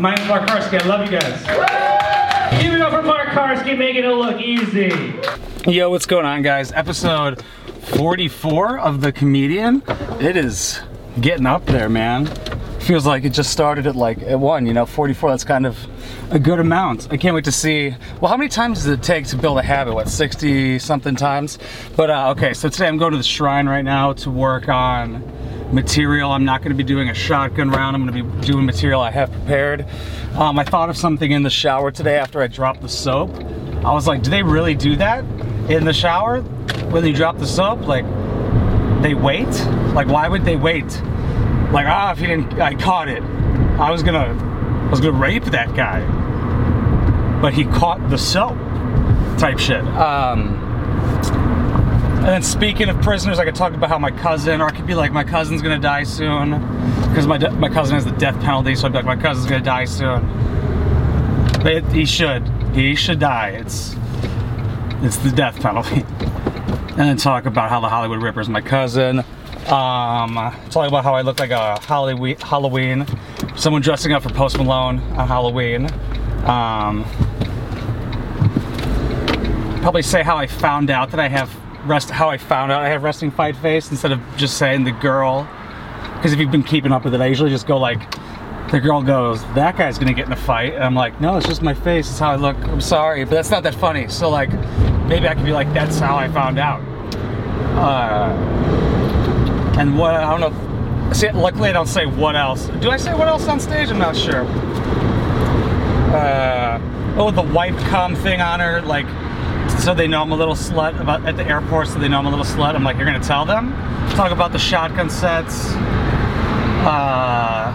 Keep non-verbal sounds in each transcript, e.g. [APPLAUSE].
My name's Mark Karski. I love you guys. Give it up for Mark Karski, making it look easy. Yo, what's going on, guys? Episode 44 of The Comedian. It is getting up there, man. Feels like it just started at like at one, you know, 44. That's kind of a good amount. I can't wait to see. Well, how many times does it take to build a habit? What, 60 something times? But uh, okay, so today I'm going to the shrine right now to work on material. I'm not going to be doing a shotgun round. I'm going to be doing material I have prepared. Um, I thought of something in the shower today after I dropped the soap. I was like, do they really do that in the shower when you drop the soap? Like, they wait? Like, why would they wait? Like, ah, if he didn't, I caught it. I was gonna, I was gonna rape that guy, but he caught the soap, type shit. Um, then speaking of prisoners, I could talk about how my cousin, or I could be like, my cousin's gonna die soon, because my de- my cousin has the death penalty, so I'd be like, my cousin's gonna die soon. But it, he should, he should die. It's it's the death penalty. [LAUGHS] and then talk about how the Hollywood Ripper is my cousin. Um, talk about how I look like a Halloween, Halloween, someone dressing up for Post Malone on Halloween. Um, probably say how I found out that I have rest, how I found out I have resting fight face instead of just saying the girl. Because if you've been keeping up with it, I usually just go like, the girl goes, that guy's gonna get in a fight. And I'm like, no, it's just my face. It's how I look. I'm sorry, but that's not that funny. So like, maybe I could be like, that's how I found out. Uh, and what, I don't know. See, luckily I don't say what else. Do I say what else on stage? I'm not sure. Uh, oh, the wipe cum thing on her, like, so they know I'm a little slut about at the airport, so they know I'm a little slut. I'm like, you're gonna tell them? Talk about the shotgun sets. Uh,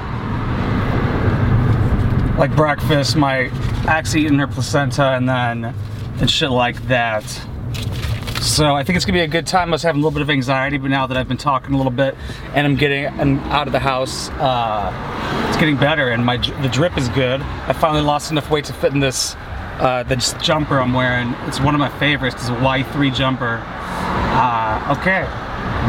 like breakfast, my ex eating her placenta, and then and shit like that. So I think it's gonna be a good time. I was having a little bit of anxiety, but now that I've been talking a little bit and I'm getting out of the house, uh, it's getting better, and my the drip is good. I finally lost enough weight to fit in this uh, the jumper I'm wearing. It's one of my favorites. It's a Y3 jumper. Uh, okay.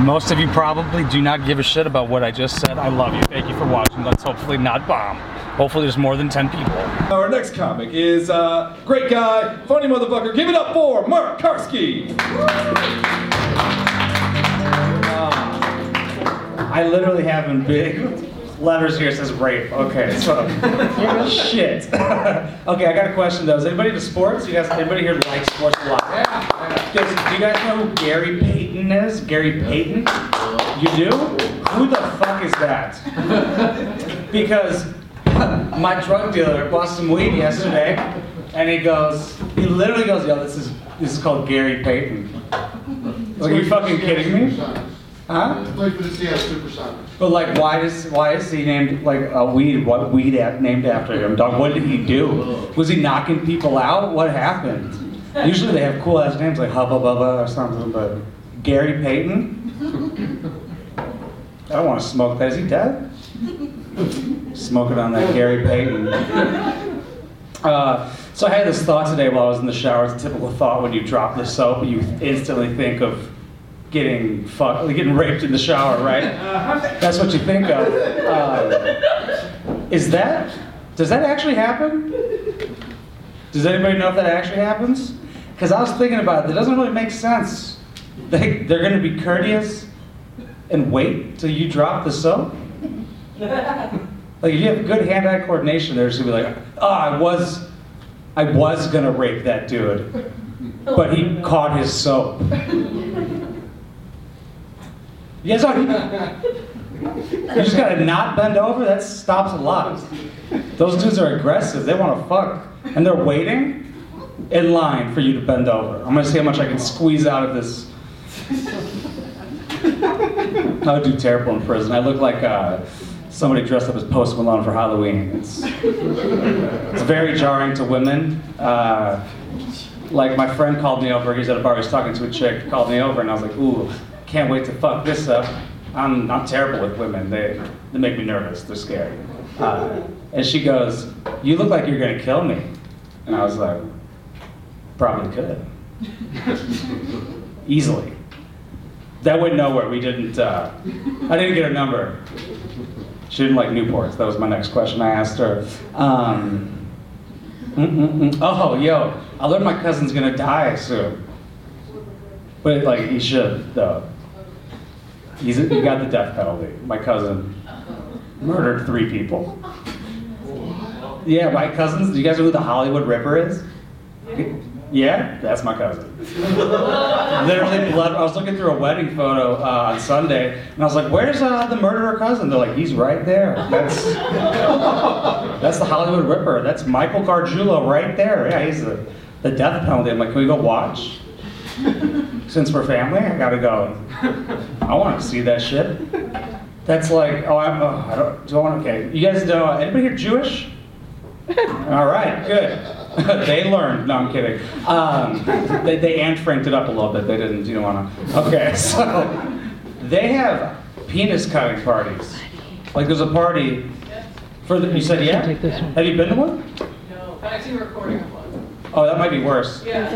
Most of you probably do not give a shit about what I just said. I love you. Thank you for watching. Let's hopefully not bomb. Hopefully there's more than 10 people. Our next comic is uh, great guy, funny motherfucker. Give it up for Mark Karski. I literally have in big letters here says rape. Okay, so [LAUGHS] shit. [LAUGHS] okay, I got a question though. Is anybody into sports? You guys, anybody here like sports a lot? Yeah. do you guys know who Gary Payton is? Gary Payton? You do? Who the fuck is that? [LAUGHS] because my drug dealer bought some weed yesterday, and he goes, he literally goes, yo, this is this is called Gary Payton. Like, are you fucking kidding me? Huh? Played for the Seattle Supersonics. But like, why is why is he named like a weed? What weed named after him? Dog, what did he do? Was he knocking people out? What happened? Usually they have cool ass names like Hubba Bubba or something, but Gary Payton? I don't want to smoke that. Is he dead? Smoking on that Gary Payton. Uh, so I had this thought today while I was in the shower. It's a typical thought when you drop the soap, you instantly think of getting fucked, getting raped in the shower, right? That's what you think of. Uh, is that? Does that actually happen? Does anybody know if that actually happens? Because I was thinking about it. It doesn't really make sense. They, they're going to be courteous and wait till you drop the soap. Like if you have good hand-eye coordination, they're just gonna be like, "Oh, I was, I was gonna rape that dude, but he caught his soap." You guys are, you just gotta not bend over. That stops a lot. Those dudes are aggressive. They want to fuck, and they're waiting in line for you to bend over. I'm gonna see how much I can squeeze out of this. I would do terrible in prison. I look like uh, somebody dressed up as Post Malone for Halloween. It's, it's very jarring to women. Uh, like my friend called me over. He's at a bar. He's talking to a chick. Called me over, and I was like, "Ooh, can't wait to fuck this up." I'm, I'm terrible with women. They, they make me nervous. They're scary. Uh, and she goes, "You look like you're gonna kill me." And I was like, "Probably could." [LAUGHS] Easily. That went nowhere. We didn't. Uh, I didn't get a number. She didn't like Newports. That was my next question I asked her. Um, oh, yo, I learned my cousin's gonna die soon. But like he should though. He's he got the death penalty. My cousin murdered three people. Yeah, my cousins. Do you guys know who the Hollywood Ripper is? Yeah, that's my cousin. Literally blood. I was looking through a wedding photo uh, on Sunday, and I was like, "Where's uh, the murderer cousin?" They're like, "He's right there. That's that's the Hollywood Ripper. That's Michael Gargiulo right there. Yeah, he's the the death penalty." I'm like, "Can we go watch?" Since we're family, I gotta go. I want to see that shit. That's like, oh, I'm, oh, I don't, do I want, okay. You guys know, anybody here Jewish? [LAUGHS] All right, good. [LAUGHS] they learned. No, I'm kidding. Um, they, they Anne Franked it up a little bit. They didn't, you don't want to. Okay, [LAUGHS] so they have penis cutting parties. Like there's a party for the, you said yeah? Have you been to one? No, but I see a recording of one. Oh, that might be worse. Yeah.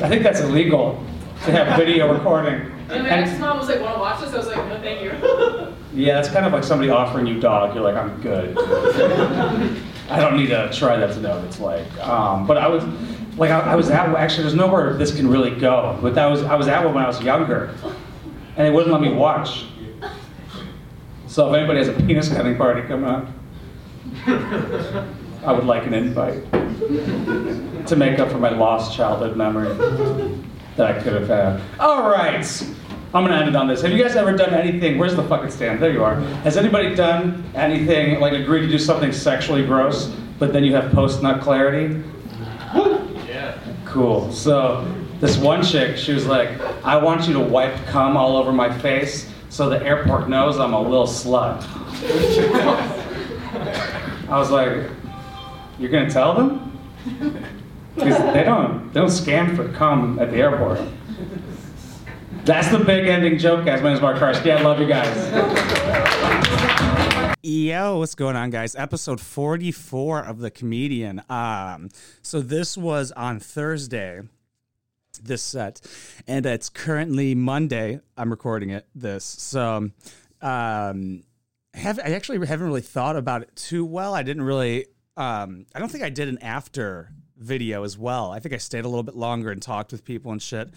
[LAUGHS] I think that's illegal to have video recording. And my ex-mom was like, wanna watch this? I was like, no, thank you. [LAUGHS] Yeah, that's kind of like somebody offering you dog. You're like, I'm good. [LAUGHS] I don't need to try that to know what it's like. Um, but I was, like, I, I was at actually. There's nowhere this can really go. But that was I was at one when I was younger, and they wouldn't let me watch. So if anybody has a penis cutting party come up, I would like an invite to make up for my lost childhood memory that I could have had. All right. I'm gonna end it on this. Have you guys ever done anything? Where's the fucking stand? There you are. Has anybody done anything like agreed to do something sexually gross, but then you have post nut clarity? Yeah. Cool. So this one chick, she was like, I want you to wipe cum all over my face so the airport knows I'm a little slut. [LAUGHS] I was like, you're gonna tell them? [LAUGHS] Because they don't they don't scan for cum at the airport. That's the big ending joke, guys. My name is Mark Karski. I love you guys. Yo, what's going on, guys? Episode 44 of The Comedian. Um, so this was on Thursday, this set, and it's currently Monday. I'm recording it, this. So, um, have, I actually haven't really thought about it too well. I didn't really, um, I don't think I did an after video as well. I think I stayed a little bit longer and talked with people and shit.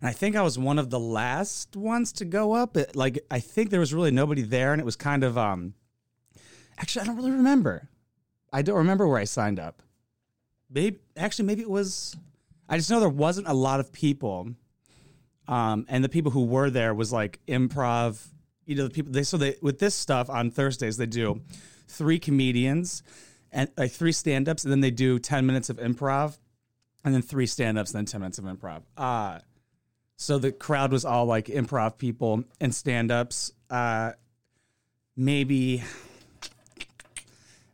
And I think I was one of the last ones to go up. It, like, I think there was really nobody there, and it was kind of, um, Actually, I don't really remember. I don't remember where I signed up. Maybe actually, maybe it was. I just know there wasn't a lot of people, um, and the people who were there was like improv. You know, the people they so they with this stuff on Thursdays they do three comedians and like three stand-ups, and then they do ten minutes of improv, and then three stand-ups, and then ten minutes of improv. Uh so the crowd was all like improv people and stand-ups. Uh, maybe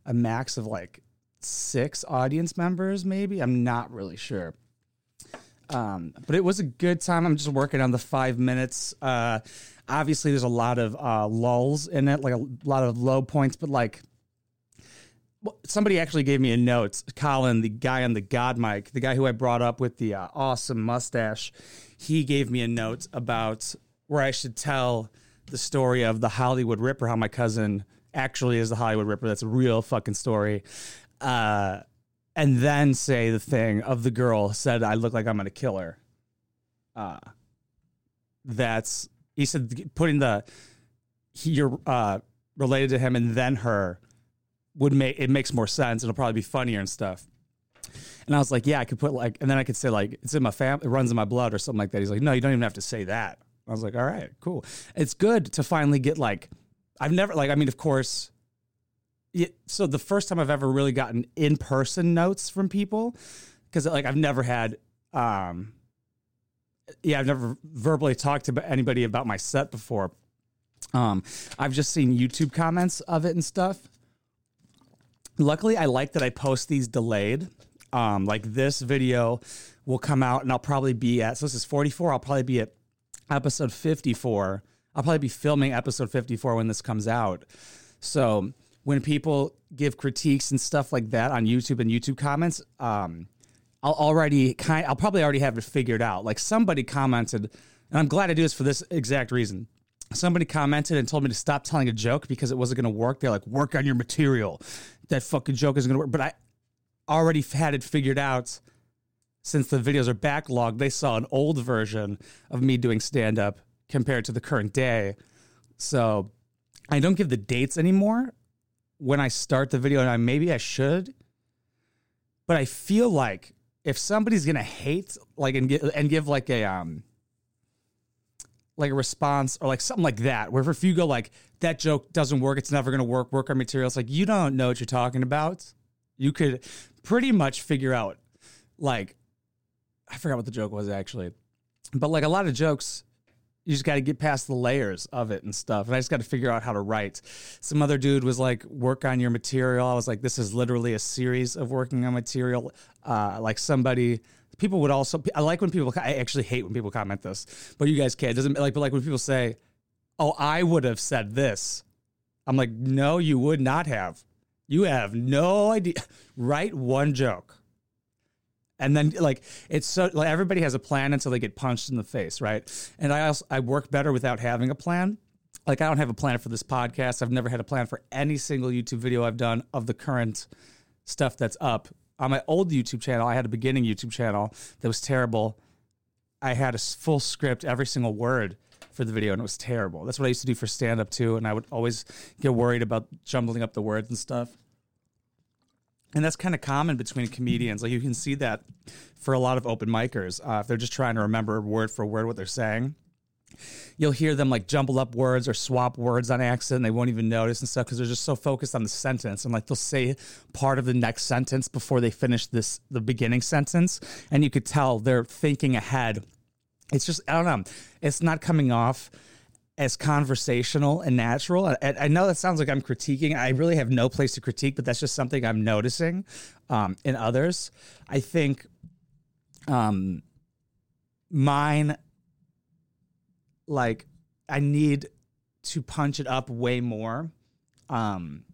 a max of like six audience members, maybe. I'm not really sure. Um, but it was a good time. I'm just working on the five minutes. Uh, obviously, there's a lot of uh, lulls in it, like a lot of low points, but like somebody actually gave me a note. Colin, the guy on the God mic, the guy who I brought up with the uh, awesome mustache, he gave me a note about where I should tell the story of the Hollywood Ripper, how my cousin actually is the Hollywood Ripper. That's a real fucking story. Uh, and then say the thing of the girl said, I look like I'm going to kill her. Uh, that's, he said, putting the, he, you're uh, related to him and then her would make it makes more sense. It'll probably be funnier and stuff. And I was like, yeah, I could put like, and then I could say like, it's in my fam, it runs in my blood or something like that. He's like, no, you don't even have to say that. I was like, all right, cool. It's good to finally get like, I've never like, I mean, of course. Yeah, so the first time I've ever really gotten in person notes from people, because like I've never had, um, yeah, I've never verbally talked to anybody about my set before. Um, I've just seen YouTube comments of it and stuff. Luckily, I like that I post these delayed. Um, like this video will come out and I'll probably be at, so this is 44, I'll probably be at episode 54. I'll probably be filming episode 54 when this comes out. So when people give critiques and stuff like that on YouTube and YouTube comments, um, I'll already kind I'll probably already have it figured out. Like somebody commented, and I'm glad I do this for this exact reason. Somebody commented and told me to stop telling a joke because it wasn't going to work. They're like, work on your material. That fucking joke isn't going to work. But I already had it figured out since the videos are backlogged. They saw an old version of me doing stand up compared to the current day. So I don't give the dates anymore when I start the video, and I maybe I should. But I feel like if somebody's gonna hate, like, and give, and give like a um, like a response or like something like that, where if you go like that joke doesn't work, it's never gonna work, work on materials, like you don't know what you're talking about. You could pretty much figure out like I forgot what the joke was actually, but like a lot of jokes, you just got to get past the layers of it and stuff. And I just got to figure out how to write. Some other dude was like, work on your material. I was like, this is literally a series of working on material. Uh, like somebody, people would also, I like when people, I actually hate when people comment this, but you guys can't. Doesn't like, but like when people say, oh, I would have said this. I'm like, no, you would not have. You have no idea. [LAUGHS] Write one joke. And then like it's so like everybody has a plan until they get punched in the face, right? And I also I work better without having a plan. Like I don't have a plan for this podcast. I've never had a plan for any single YouTube video I've done of the current stuff that's up. On my old YouTube channel, I had a beginning YouTube channel that was terrible. I had a full script, every single word for the video, and it was terrible. That's what I used to do for stand up too, and I would always get worried about jumbling up the words and stuff and that's kind of common between comedians. Like you can see that for a lot of open micers, uh, if they're just trying to remember word for word what they're saying, you'll hear them like jumble up words or swap words on accident. They won't even notice and stuff because they're just so focused on the sentence. And like they'll say part of the next sentence before they finish this the beginning sentence, and you could tell they're thinking ahead. It's just I don't know. It's not coming off as conversational and natural. I, I know that sounds like I'm critiquing. I really have no place to critique, but that's just something I'm noticing um, in others. I think um, mine, like, I need to punch it up way more. Um,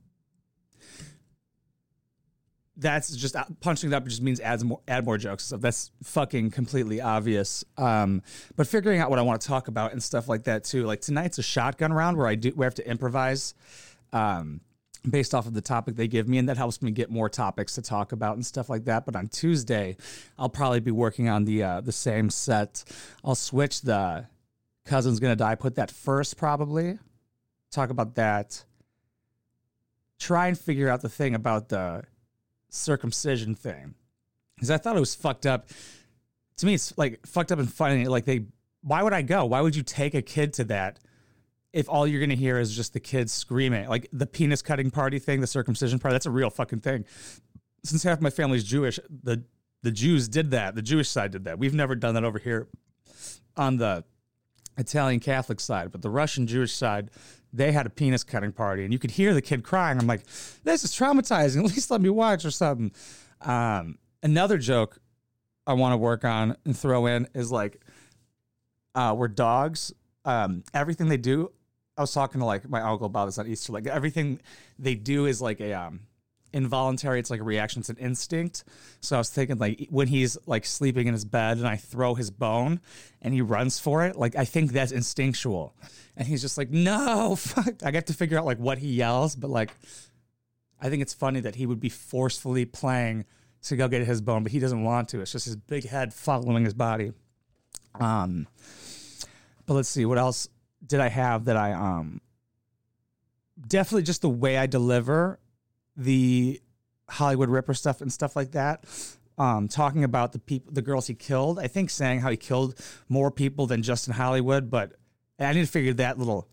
that's just uh, punching it up just means adds more add more jokes stuff. That's fucking completely obvious. Um, but figuring out what I want to talk about and stuff like that too. Like tonight's a shotgun round where I do we have to improvise um, based off of the topic they give me, and that helps me get more topics to talk about and stuff like that. But on Tuesday, I'll probably be working on the uh, the same set. I'll switch the cousin's gonna die. Put that first probably. Talk about that. Try and figure out the thing about the circumcision thing because I thought it was fucked up. To me, it's like fucked up and funny. Like they, why would I go? Why would you take a kid to that if all you're gonna hear is just the kids screaming? Like the penis cutting party thing, the circumcision party. That's a real fucking thing. Since half my family's Jewish, the the Jews did that. The Jewish side did that. We've never done that over here on the Italian Catholic side, but the Russian Jewish side, they had a penis cutting party, and you could hear the kid crying. I'm like, this is traumatizing. [LAUGHS] At least let me watch or something. Um, another joke I want to work on and throw in is like, uh, where dogs, um, everything they do. I was talking to like my uncle about this on Easter. Like everything they do is like a um, involuntary. It's like a reaction. It's an instinct. So I was thinking like when he's like sleeping in his bed and I throw his bone and he runs for it. Like I think that's instinctual. And he's just like, no, [LAUGHS] fuck. I got to figure out like what he yells, but like I think it's funny that he would be forcefully playing to go get his bone, but he doesn't want to. It's just his big head following his body. Um, but let's see what else did I have that I um definitely just the way I deliver the Hollywood Ripper stuff and stuff like that. Um, talking about the people, the girls he killed. I think saying how he killed more people than just in Hollywood, but I need to figure that little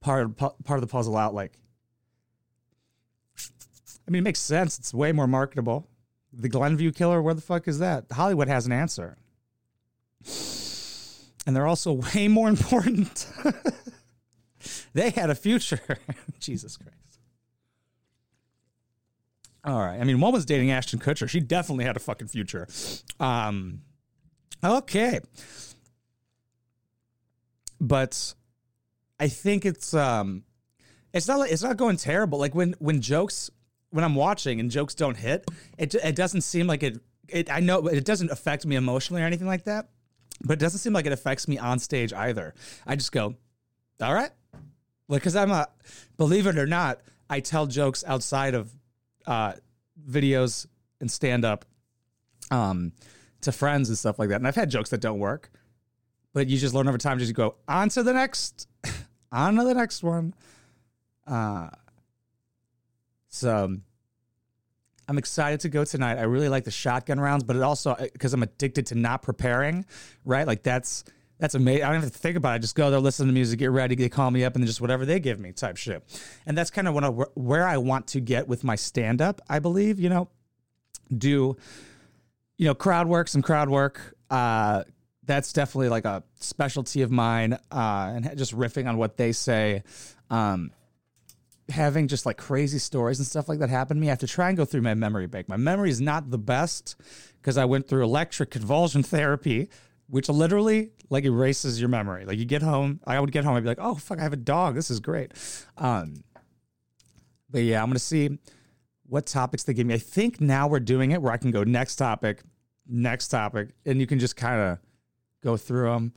part of, part of the puzzle out. Like, I mean, it makes sense. It's way more marketable. The Glenview killer, where the fuck is that? Hollywood has an answer, and they're also [LAUGHS] way more important. they had a future. [LAUGHS] Jesus Christ. All right. I mean, one was dating Ashton Kutcher. She definitely had a fucking future. Um, okay. But I think it's um, it's not like, it's not going terrible. Like when when jokes when I'm watching and jokes don't hit, it it doesn't seem like it. It I know it doesn't affect me emotionally or anything like that. But it doesn't seem like it affects me on stage either. I just go, all right, like because I'm a believe it or not, I tell jokes outside of uh, videos and stand up um, to friends and stuff like that. And I've had jokes that don't work, but you just learn over time. Just go on to the next, [LAUGHS] on to the next one. Uh, so I'm excited to go tonight. I really like the shotgun rounds, but it also because I'm addicted to not preparing, right? Like that's that's amazing. I don't have to think about it. I just go there, listen to music, get ready. They call me up, and then just whatever they give me, type shit. And that's kind of what I, where I want to get with my stand up. I believe, you know, do you know crowd work, some crowd work. Uh, that's definitely like a specialty of mine, uh, and just riffing on what they say. Um, having just like crazy stories and stuff like that happen to me, I have to try and go through my memory bank. My memory is not the best because I went through electric convulsion [LAUGHS] therapy, which literally like erases your memory. Like you get home, I would get home, I'd be like, oh fuck, I have a dog. This is great. Um, but yeah, I'm gonna see what topics they give me. I think now we're doing it where I can go next topic, next topic, and you can just kind of go through them.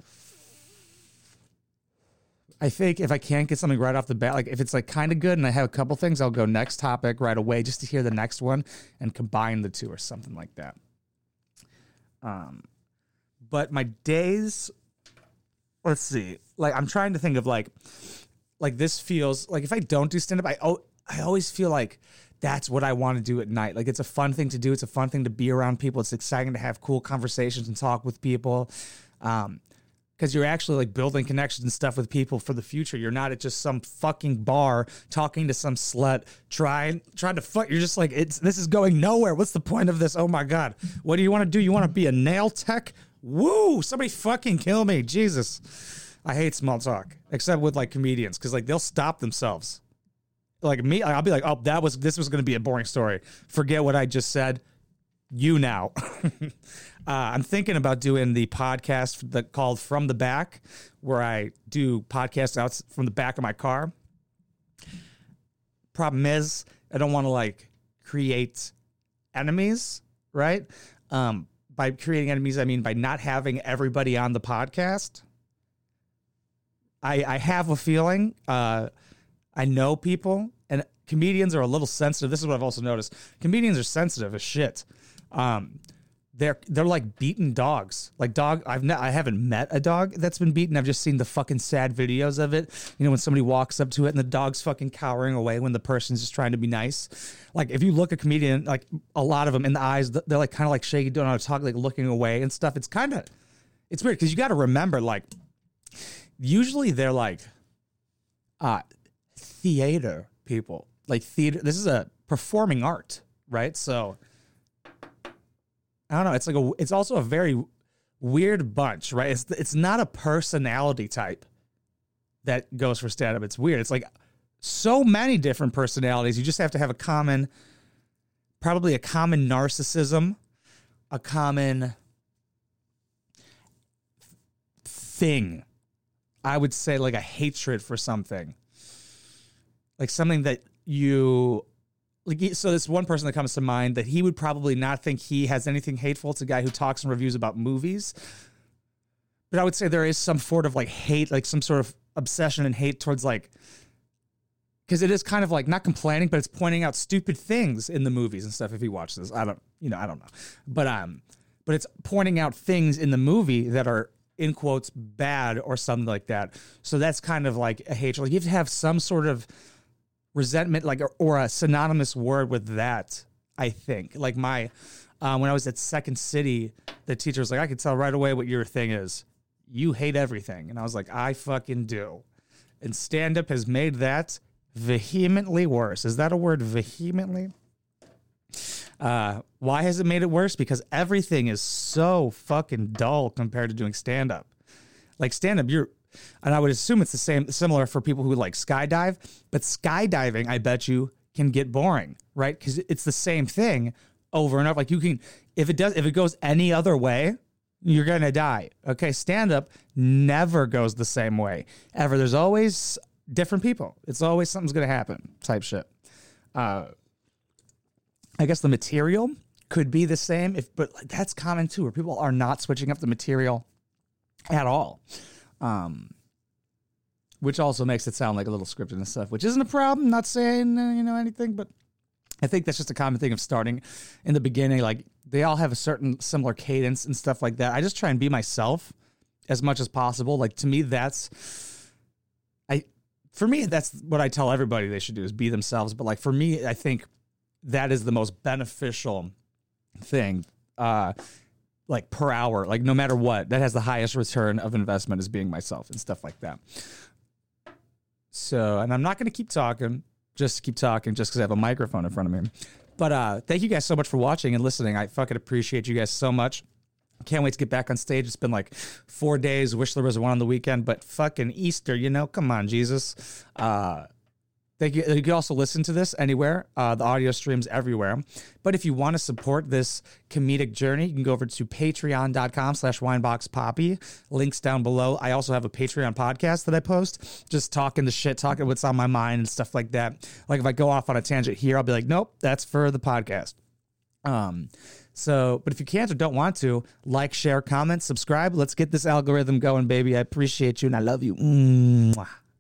I think if I can't get something right off the bat, like if it's like kind of good and I have a couple things, I'll go next topic right away just to hear the next one and combine the two or something like that. Um, but my days, let's see, like I'm trying to think of like, like this feels like if I don't do stand up, I oh, I always feel like that's what I want to do at night. Like it's a fun thing to do. It's a fun thing to be around people. It's exciting to have cool conversations and talk with people. Um, because you're actually like building connections and stuff with people for the future. You're not at just some fucking bar talking to some slut trying trying to fuck. You're just like it's this is going nowhere. What's the point of this? Oh my god, what do you want to do? You want to be a nail tech? Woo! Somebody fucking kill me, Jesus! I hate small talk, except with like comedians because like they'll stop themselves. Like me, I'll be like, oh, that was this was going to be a boring story. Forget what I just said you now. [LAUGHS] uh, I'm thinking about doing the podcast that called From the Back, where I do podcasts out from the back of my car. Problem is, I don't want to like create enemies, right? Um, by creating enemies, I mean by not having everybody on the podcast. I, I have a feeling. Uh, I know people, and comedians are a little sensitive. This is what I've also noticed. Comedians are sensitive as shit. Um, they're they're like beaten dogs. Like dog, I've ne- I haven't met a dog that's been beaten. I've just seen the fucking sad videos of it. You know, when somebody walks up to it and the dog's fucking cowering away when the person's just trying to be nice. Like if you look a comedian, like a lot of them in the eyes, they're like kind of like shaky, don't know how to talk, like looking away and stuff. It's kind of it's weird because you got to remember, like usually they're like uh theater people, like theater. This is a performing art, right? So I don't know. It's like a. It's also a very weird bunch, right? It's it's not a personality type that goes for stand up. It's weird. It's like so many different personalities. You just have to have a common, probably a common narcissism, a common thing. I would say like a hatred for something, like something that you like so this one person that comes to mind that he would probably not think he has anything hateful. It's a guy who talks and reviews about movies. But i would say there is some sort of like hate like some sort of obsession and hate towards like because it is kind of like not complaining but it's pointing out stupid things in the movies and stuff if he watches this. I don't you know i don't know. But um but it's pointing out things in the movie that are in quotes bad or something like that. So that's kind of like a hatred. Like you have to have some sort of resentment like or a synonymous word with that i think. Like my uh, when i was at second city the teacher was like i could tell right away what your thing is. You hate everything. And i was like i fucking do. And stand up has made that vehemently worse. Is that a word vehemently? Uh, why has it made it worse? Because everything is so fucking dull compared to doing stand up like stand up you're and I would assume it's the same, similar for people who like skydive. But skydiving, I bet you, can get boring, right? Because it's the same thing over and over. Like you can, if it does, if it goes any other way, you're gonna die. Okay, stand up never goes the same way ever. There's always different people. It's always something's gonna happen. Type shit. Uh, I guess the material could be the same, if but that's common too, where people are not switching up the material at all. Um, which also makes it sound like a little scripted and stuff, which isn't a problem. Not saying uh, you know anything, but I think that's just a common thing of starting in the beginning. Like they all have a certain similar cadence and stuff like that. I just try and be myself as much as possible. Like to me, that's I for me that's what I tell everybody they should do is be themselves. But like for me, I think that is the most beneficial thing. Uh, like per hour, like no matter what, that has the highest return of investment is being myself and stuff like that. So, and I'm not going to keep talking, just keep talking just because I have a microphone in front of me. But uh, thank you guys so much for watching and listening. I fucking appreciate you guys so much. Can't wait to get back on stage. It's been like four days. Wish there was one on the weekend, but fucking Easter, you know? Come on, Jesus. Uh, Thank you. You can also listen to this anywhere. Uh, the audio streams everywhere. But if you want to support this comedic journey, you can go over to patreon.com slash wineboxpoppy. Links down below. I also have a Patreon podcast that I post, just talking the shit, talking what's on my mind and stuff like that. Like if I go off on a tangent here, I'll be like, nope, that's for the podcast. Um, so, but if you can't or don't want to, like, share, comment, subscribe. Let's get this algorithm going, baby. I appreciate you and I love you. Mwah.